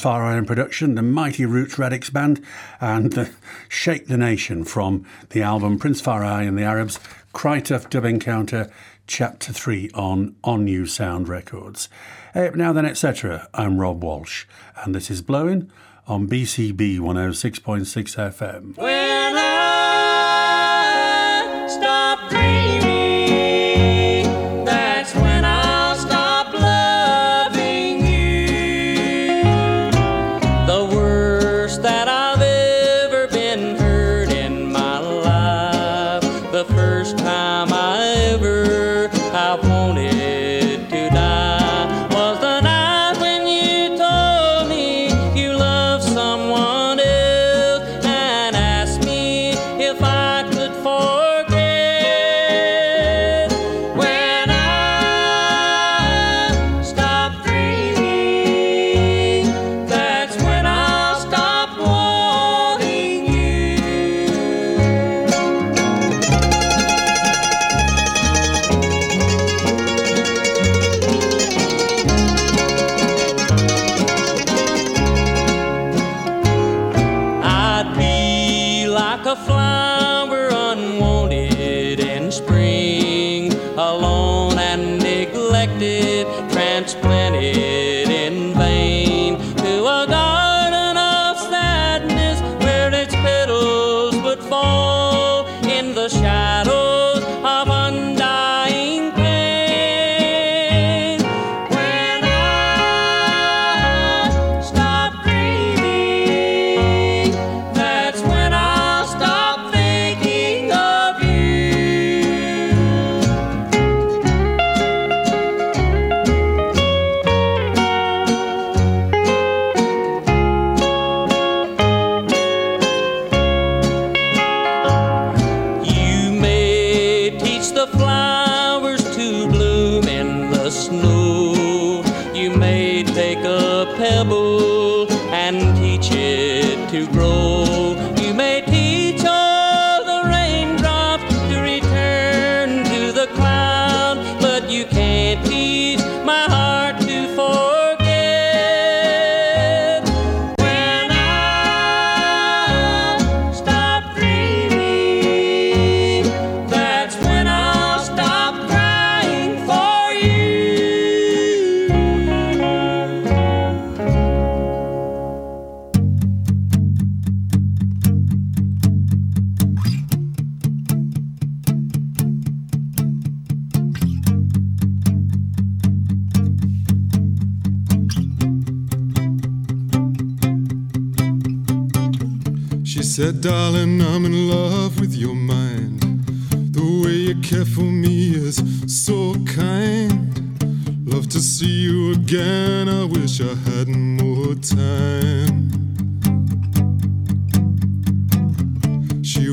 Prince Far Island production, the Mighty Roots Radics Band, and the Shake the Nation from the album Prince Far I and the Arabs, Cry Tuff Dub Encounter, Chapter 3 on On-U Sound Records. Hey, now then, etc. I'm Rob Walsh, and this is Blowin on BCB 106.6 FM. neglected transplant.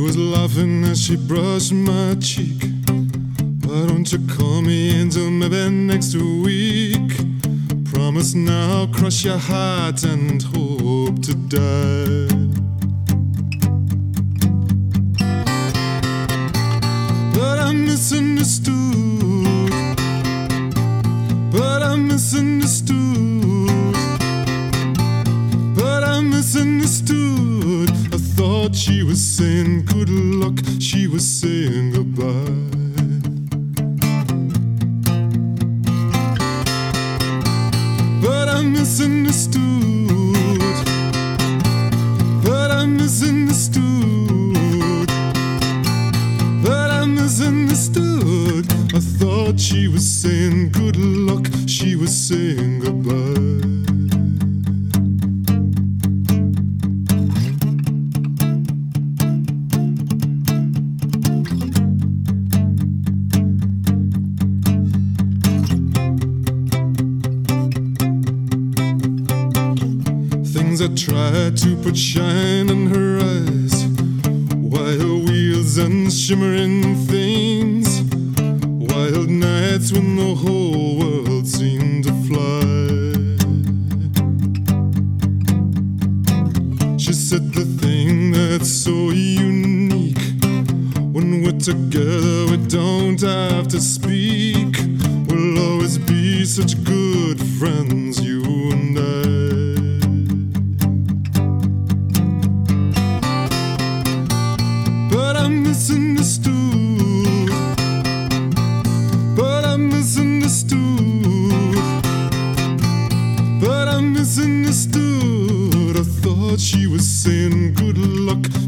was laughing as she brushed my cheek. Why don't you call me until maybe next week? Promise now, crush your heart and hope to die. But I misunderstood. But I misunderstood. thought she was saying good luck, she was saying goodbye. But I misunderstood. But I misunderstood. But I misunderstood. I thought she was saying good luck, she was saying. she was saying good luck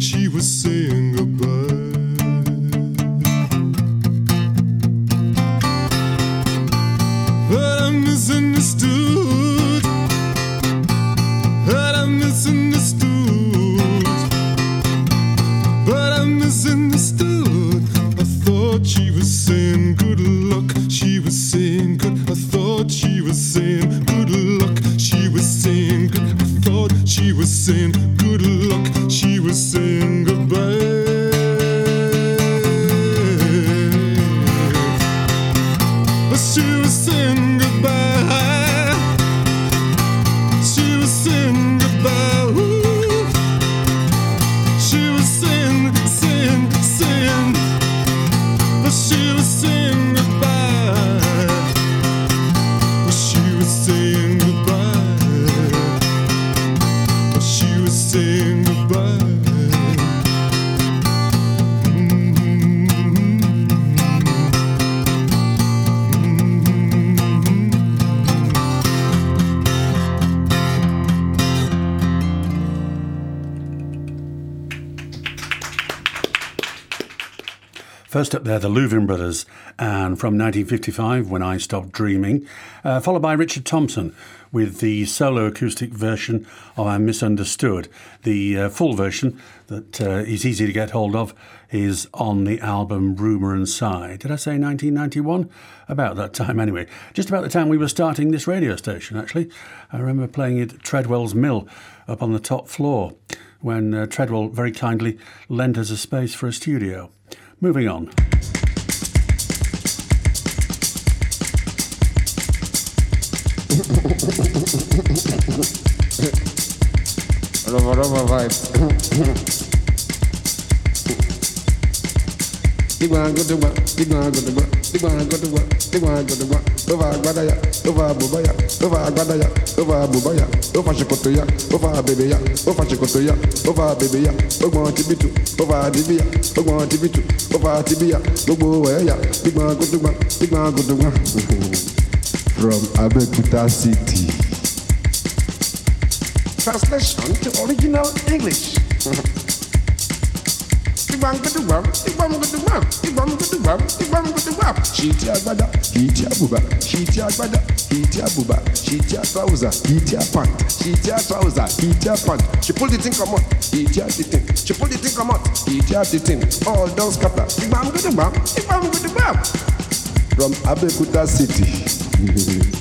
Up the Louvin Brothers, and from 1955, When I Stopped Dreaming, uh, followed by Richard Thompson with the solo acoustic version of I'm Misunderstood. The uh, full version that uh, is easy to get hold of is on the album Rumour and Sigh. Did I say 1991? About that time, anyway. Just about the time we were starting this radio station, actually. I remember playing it at Treadwell's Mill up on the top floor when uh, Treadwell very kindly lent us a space for a studio. Moving on. Rubber, rubber vibes. Big one go to work, big one go to work, big one go to work, big one go to work. Over Agbadaya, over Bubaya, over Agbadaya, over Bubaya, over Shikotoya, over Baby ya, over Shikotoya, over Baby ya, Ogbon Tibitu, over Dibia, Ogbon Tibitu, over Tibia, Gbogbo Ẹ̀yà, big one go to work, big one go to work. From Abeokuta City. Translation to original English. Ibam gudu wam, ibam gudu wam, ibam gudu wam, ibam gudu wam. Shiti agbada, shiti abuba, shiti agbada, shiti abuba, shiti trouser, shiti pant, shiti trouser, shiti pant. She pull the thing come out, shiti the thing. She pull the thing come out, shiti the thing. All those scatter. Ibam gudu wam, ibam gudu wam. From Abeokuta City. Mm-hmm.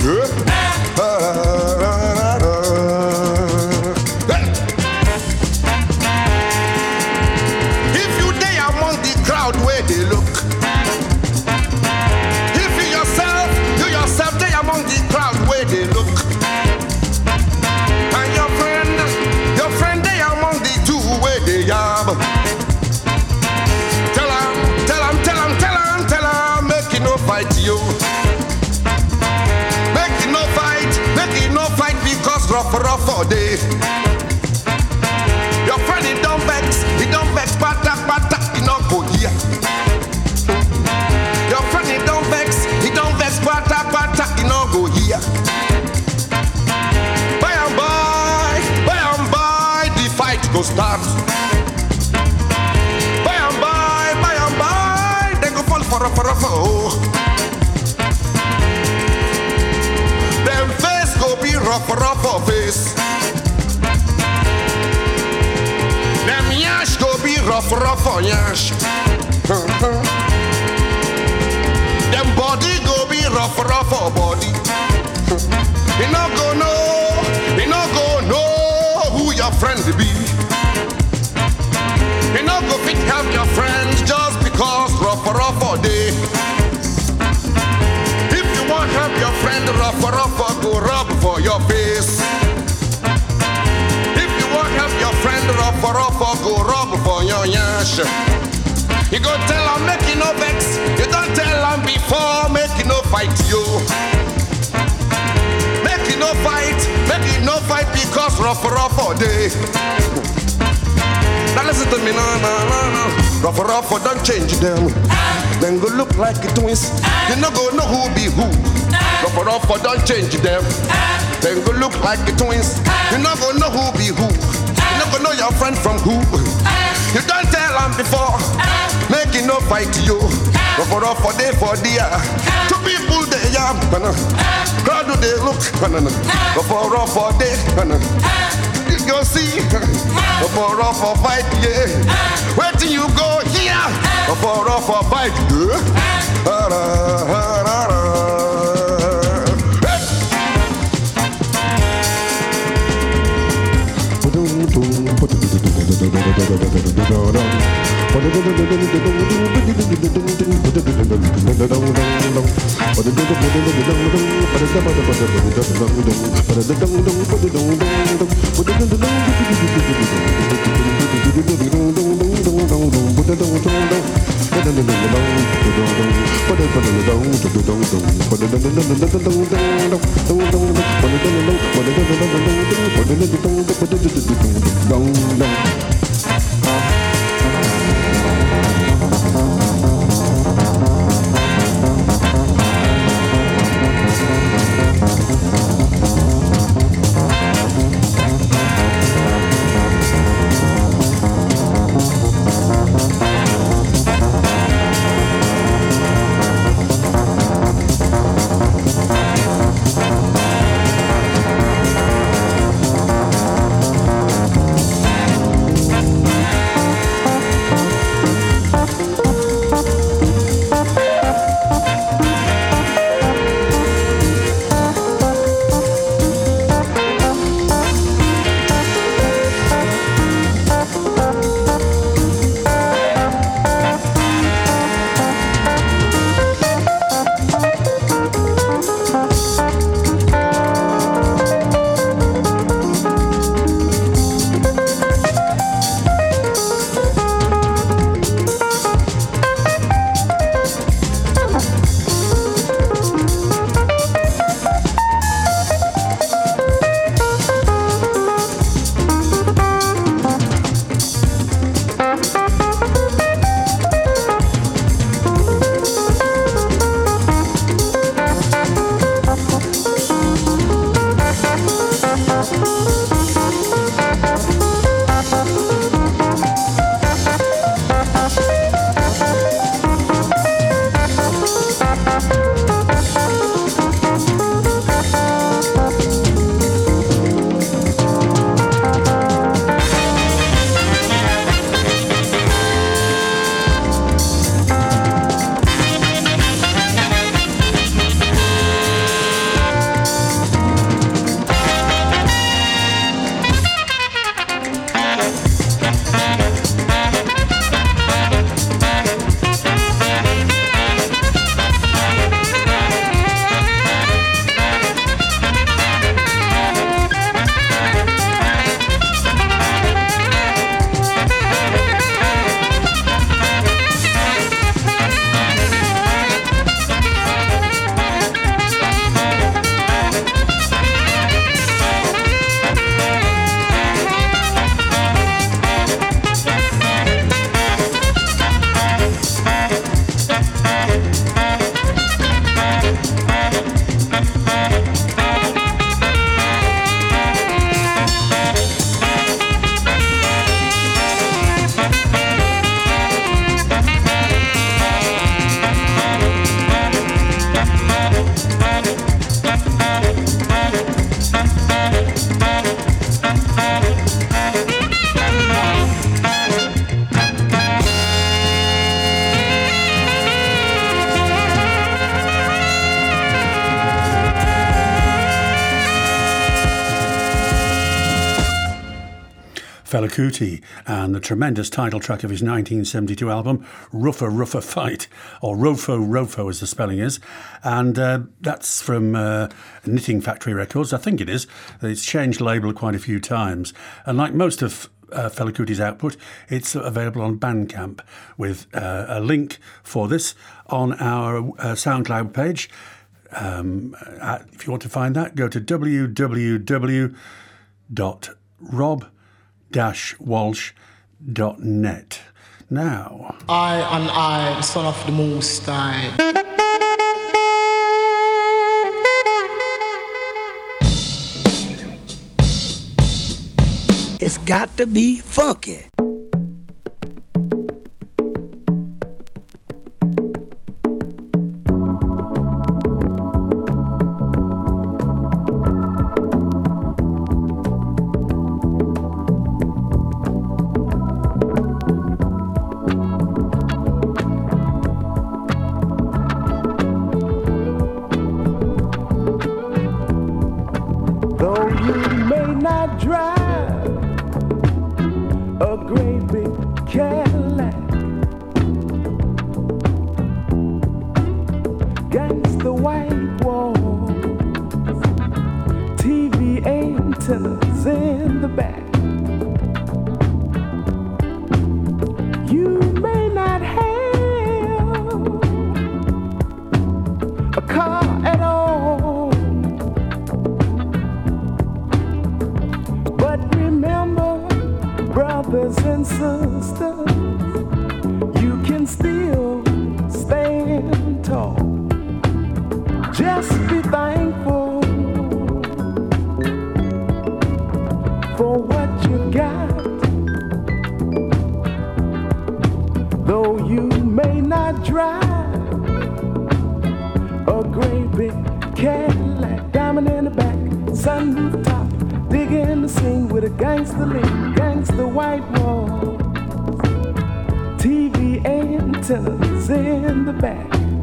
proper fight, start. By and by, by and by, they go fall for a for a oh. Them face go be rough rough face. Them yash go be rough, rough for yash. Them body go be rough, rough for body. You no go know, you no go know who your friend be. You no go fit help your friends just because rough, rough for day. If you want help your friend, rough, rough, go rub for your face. If you want help your friend, rub for go rub for your yash. You go tell him make you no vex. You don't tell him before make you no fight you. Make you no fight, make you no fight because rough rough all day. Now listen to me, no, no, no, no. Rough rough don't change them. Then go look like twins. You no go know who be who. Rough rough don't change them. Then go look like twins. You not gonna know who be who. You not gonna know your friend from who. You don't tell them before. Making no fight you. Go for off for day for dear. Two people they yam. Crowd do they look. Go for off for day you go see for a for fight, yeah. Where do you go here for a for fight? Yeah. Dong dong Kuti and the tremendous title track of his 1972 album, Rougher, Rougher Fight, or Rofo, Rofo as the spelling is. And uh, that's from uh, Knitting Factory Records, I think it is. It's changed label quite a few times. And like most of uh, Fela Kuti's output, it's available on Bandcamp with uh, a link for this on our uh, SoundCloud page. Um, uh, if you want to find that, go to www.rob-walsh.net. Now, I and I, the son of the Most High. It's got to be funky. Not drive gangster lean, gangster white wall, antennas in the back.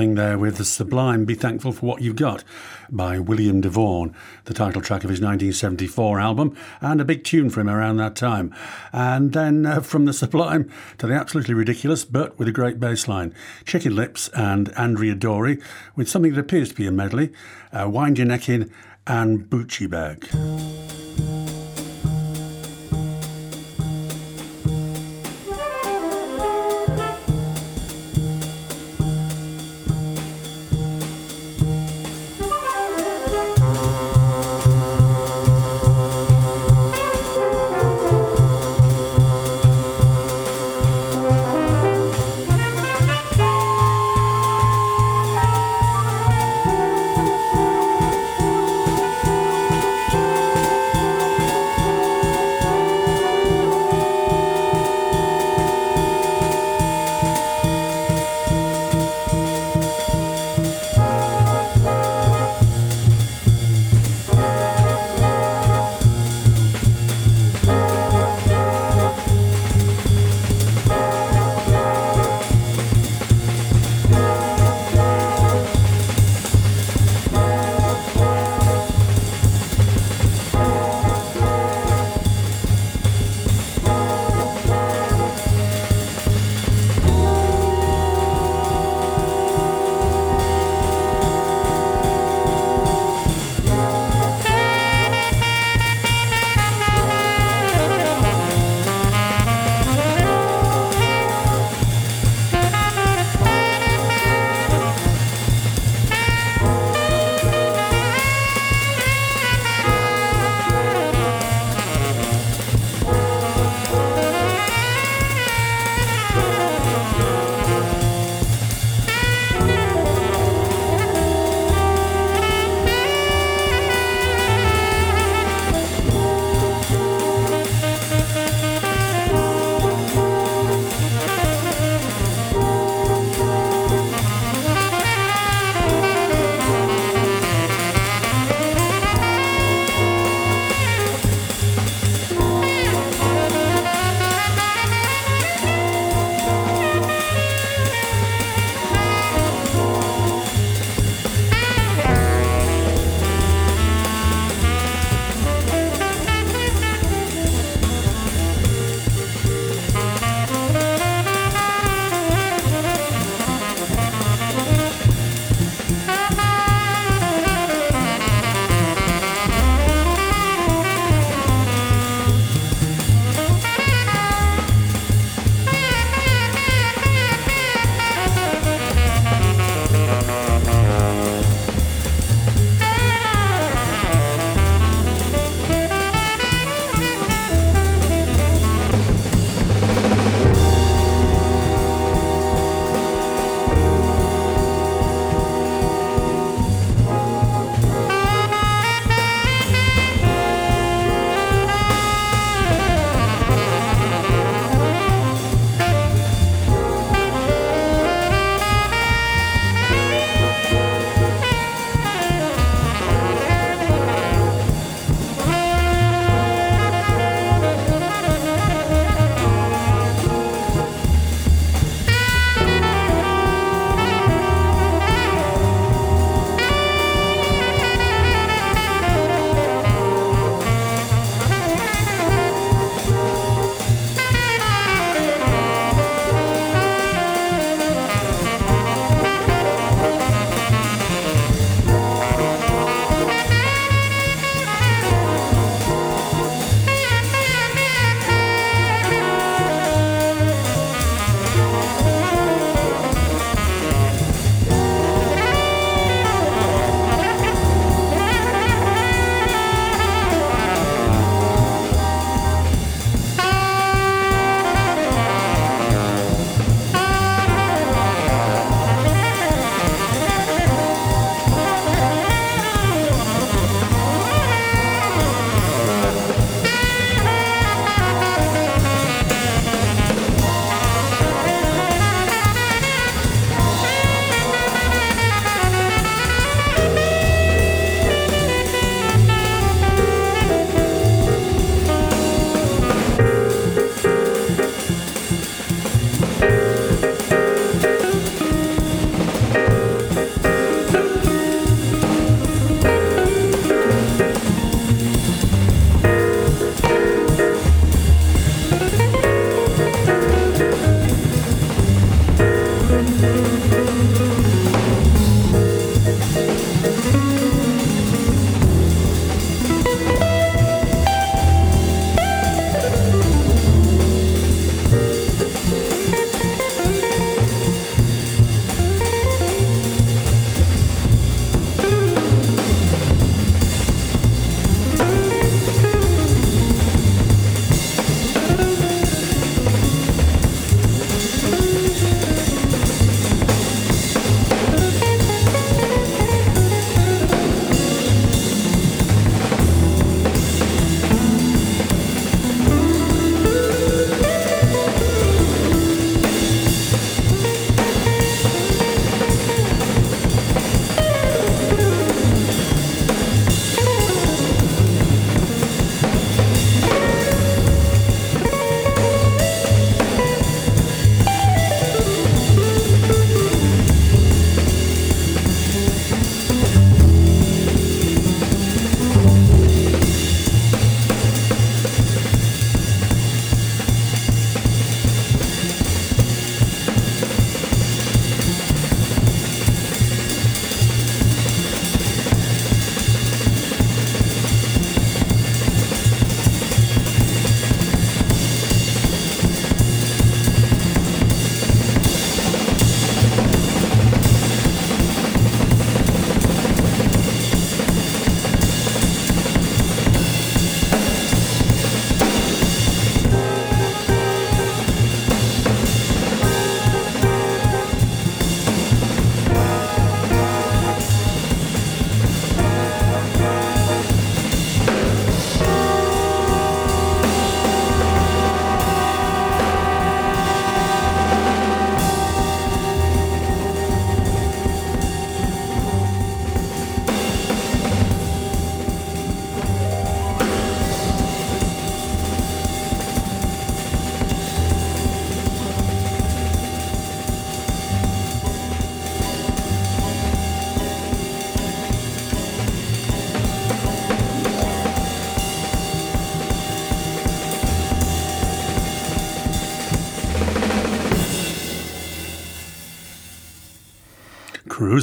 Starting there with The Sublime Be Thankful for What You've Got by William DeVaughn, the title track of his 1974 album, and a big tune for him around that time. And then uh, from The Sublime to the absolutely ridiculous, but with a great bass line, Chicken Lips and Andrea Doria with something that appears to be a medley, uh, Wind Your Neck In and Bucci Bag.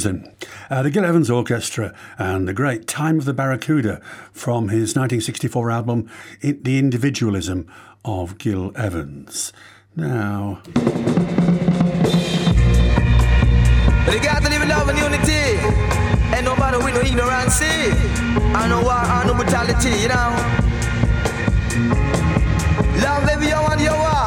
Uh, the Gil Evans Orchestra and the great Time of the Barracuda from his 1964 album, The Individualism of Gil Evans. Now. Love and unity. And with no ignorance. I know I know brutality, you know. Love every you want you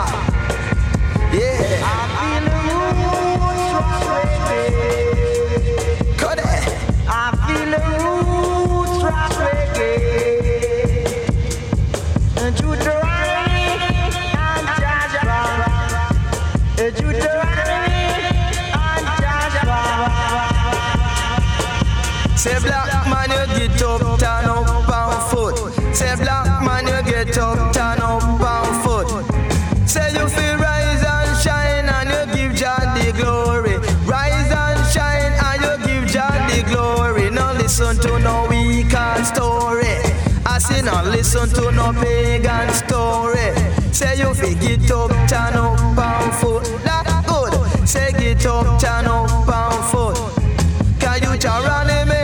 Say black man, you get up, turn up on foot. Say black man, you get up, turn up on foot. Say you feel rise and shine and you give Jah the glory. Rise and shine and you give Jah the glory. Now listen to no weak and story. I say now listen to no pagan story. Say you feel get up, turn up on foot. That good. Say get up, turn up on foot. Can you run me?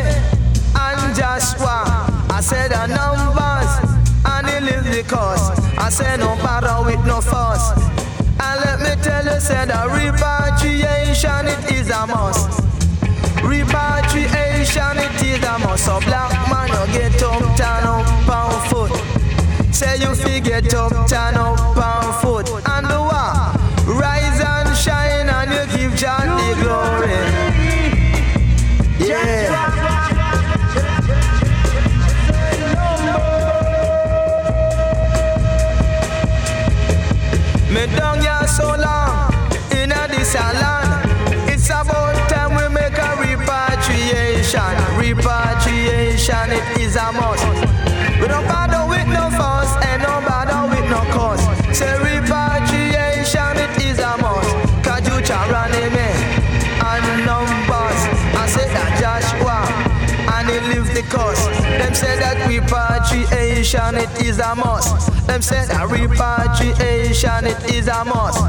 Said a repatriation it is a must. Repatriation it is a must. So black man you get up, turn up on foot. Say you fi get up, turn up on foot. And the what? Rise and shine and you give John the glory. Yeah. Me down here so the cost. Them say that repatriation it is a must. Them say that repatriation it is a must.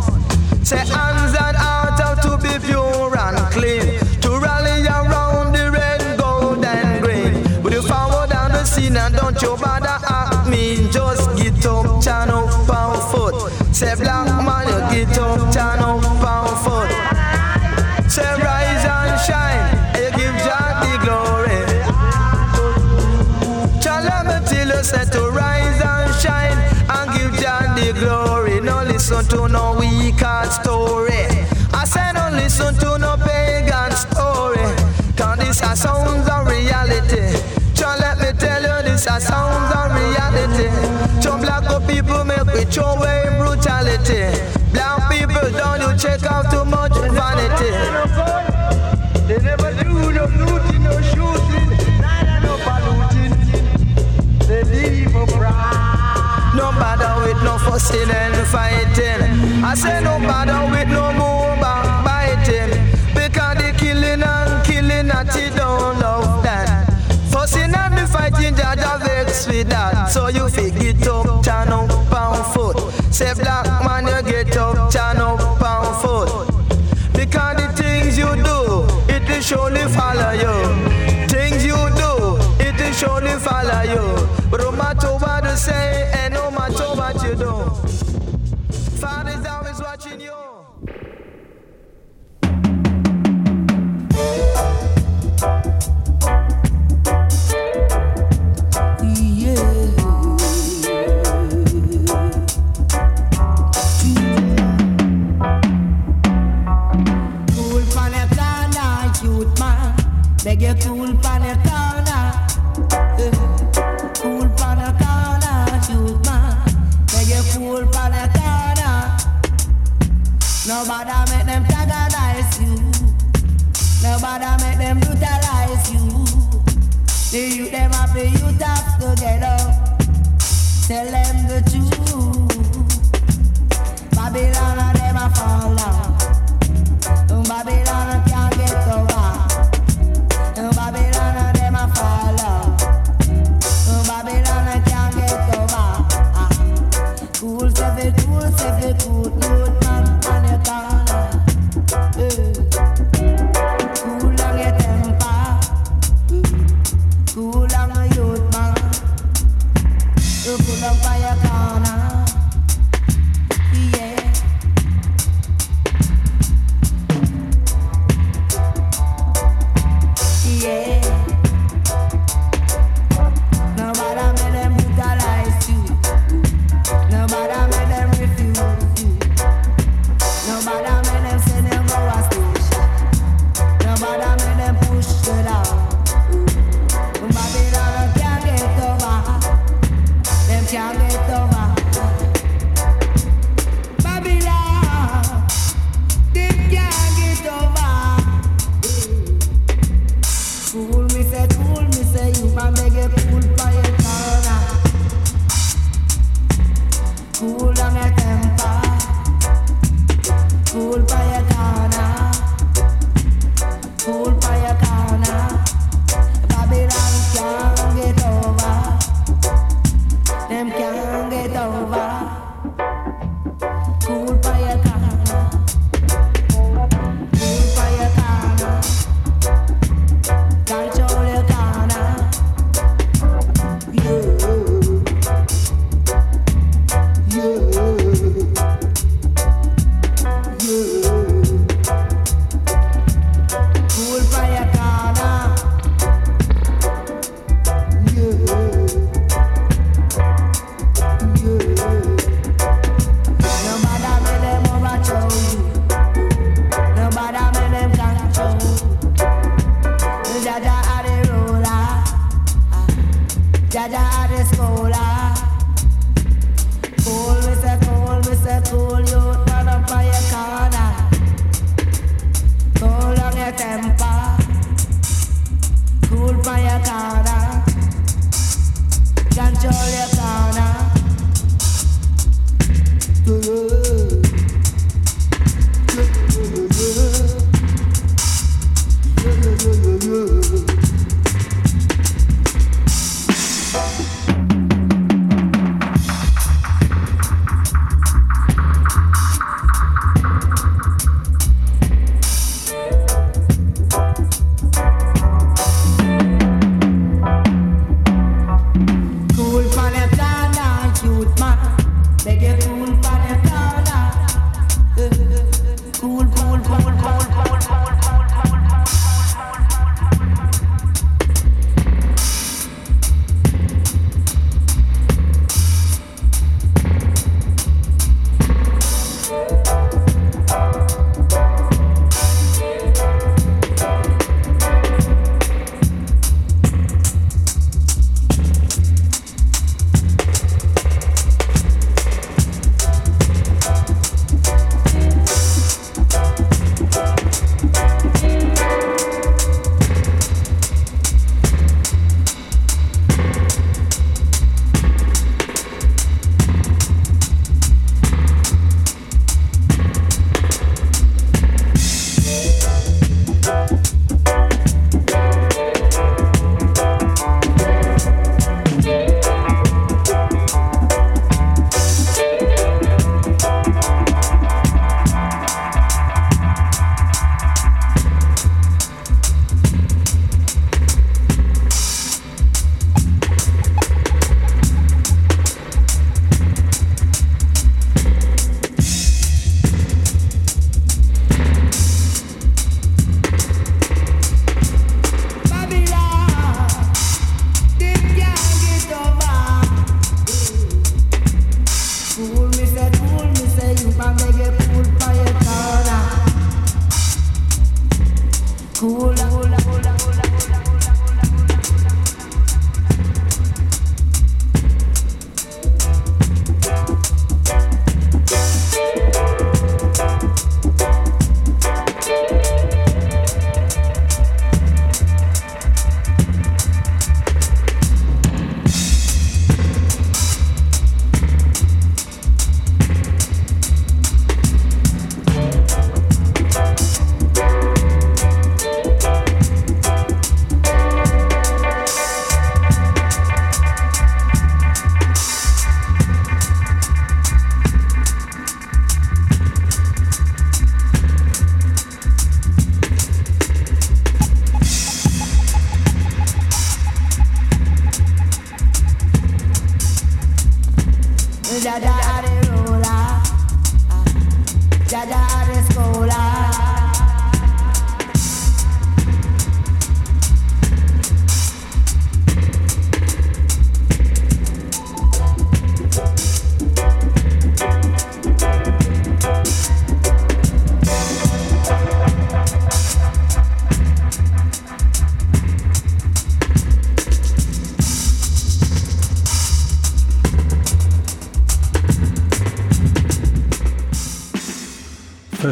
Say hands and heart have to be pure and clean. To rally around the red, gold and green. With you forward down the scene and don't you bother at me. Just get up, turn up on foot. Say black listen to no weak story. I say don't listen to no pagan story. Cause this a sounds of reality. Jah let me tell you, this a sounds of reality. Some black people make we throw away brutality. Black people don't you check out too much vanity. They never do no looting, no shooting, neither no polluting. They live for pride. No bother with no fussing and fighting. I say no bother with no more backbiting. Because the killing and killing that you don't love that. Fussing and the fighting, Jaja vex with that. So you figure it up, turn up on foot. Say black man, you get up, turn up on foot. Because the things you do, it will surely follow you. Things you do, it will surely follow you. But eh, no matter what you say, and no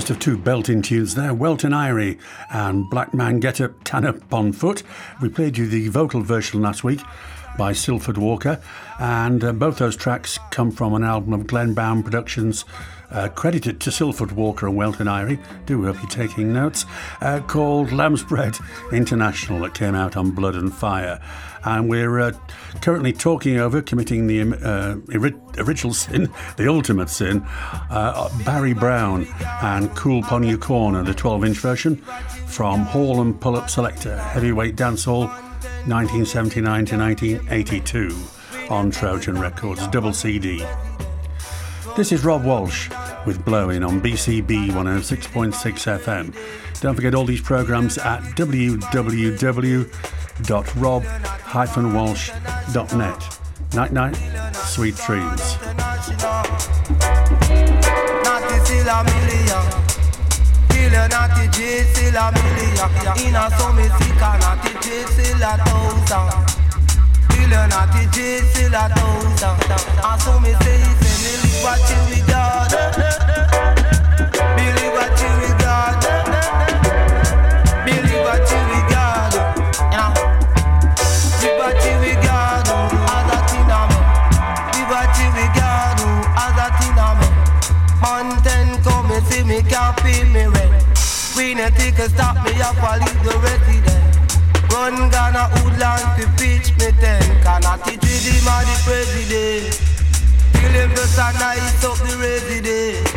First of two belting tunes there, Welton Irie and Black Man Get Up, Tanner Up on Foot. We played you the vocal version last week. by Sylford Walker, and uh, both those tracks come from an album of Glen Brown Productions. Uh, credited to Sylford Walker and Welton Irie, do hope you're taking notes, uh, called Lamb's Bread International that came out on Blood and Fire. And we're uh, currently talking over committing the uh, original sin, the ultimate sin, uh, Barry Brown and Cool Pon Your Corner, the 12 inch version from Haul and Pull Up Selecta, Heavyweight Dancehall 1979 to 1982 on Trojan Records, double CD. This is Rob Walsh with Blowin on BCB 106.6 FM. Don't forget all these programs at www.rob-walsh.net. Night night, sweet dreams. Million naughty J still a million In a some sick and naughty J still a thousand Million thousand And so me say, say me live what you regard Me live what you Take stop me up I leave the resident Run Ghana woodland to pitch me ten. Cannot teach with him or the president. Till him just a nice up the resident.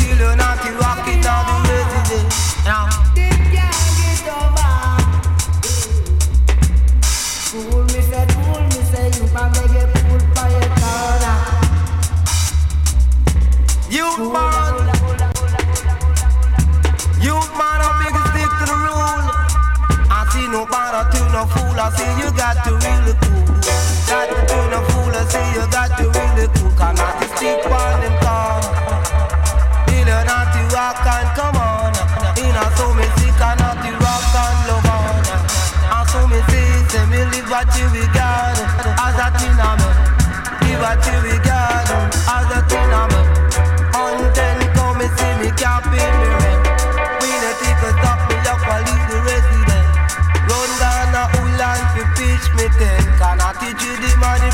Till you not the rocket or the resident. Now. Cool me say, cool me say, you can make it cool for your corner. You man no bother to no fool. I see you got to really cool. Got to do no fool. I see you got to really cool. Cannot to stick on them come. Bill not to rock and come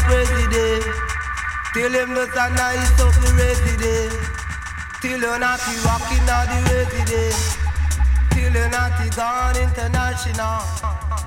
president? Till him just a nice up the resident. Till you not rocking out the resident. Till you not gone international.